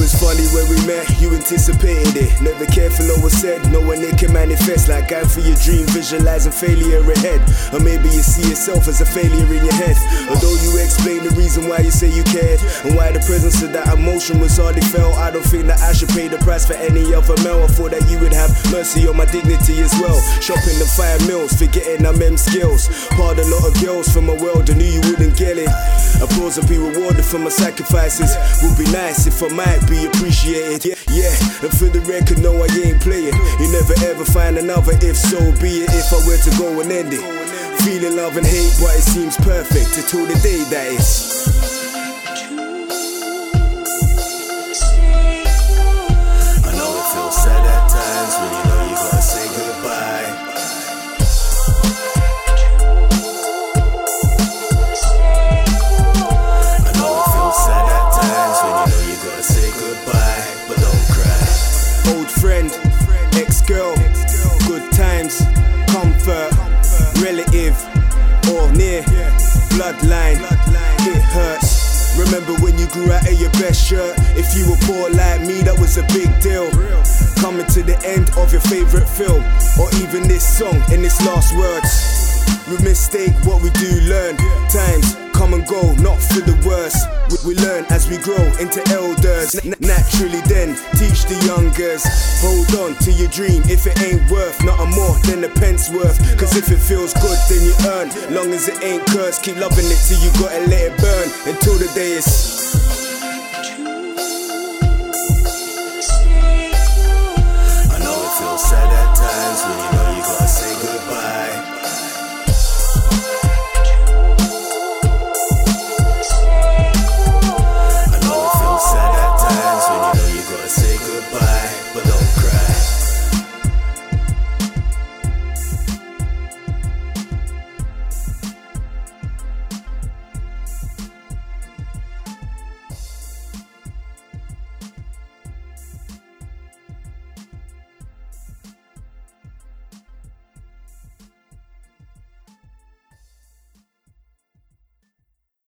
was funny when we met, you anticipated it. Never careful or was said, no one it can manifest. Like going for your dream, visualizing failure ahead. Or maybe you see yourself as a failure in your head. Although you explain the reason why you say you cared, and why the presence of that emotion was hardly felt. I don't think that I should pay the price for any other male. I thought that you would have mercy on my dignity as well. Shopping the fire mills, forgetting I'm M skills. Part a lot of girls from my world, I knew you wouldn't Applause and be rewarded for my sacrifices. Would be nice if I might be appreciated. Yeah, yeah. And for the record, no, I ain't playing. You never ever find another, if so be it. If I were to go and end it. Feeling love and hate, but it seems perfect until the day that is. Girl, good times, comfort, relative, or near, bloodline, it hurts. Remember when you grew out of your best shirt? If you were poor like me, that was a big deal. Coming to the end of your favorite film, or even this song in its last words. We mistake what we do learn. Times come and go, not for the worse. We, we learn as we grow into elders. N- naturally, then teach the youngers. Hold on to your dream if it ain't worth nothing more than a pence worth. Cause if it feels good, then you earn. Long as it ain't cursed, keep loving it till you gotta let it burn until the day is.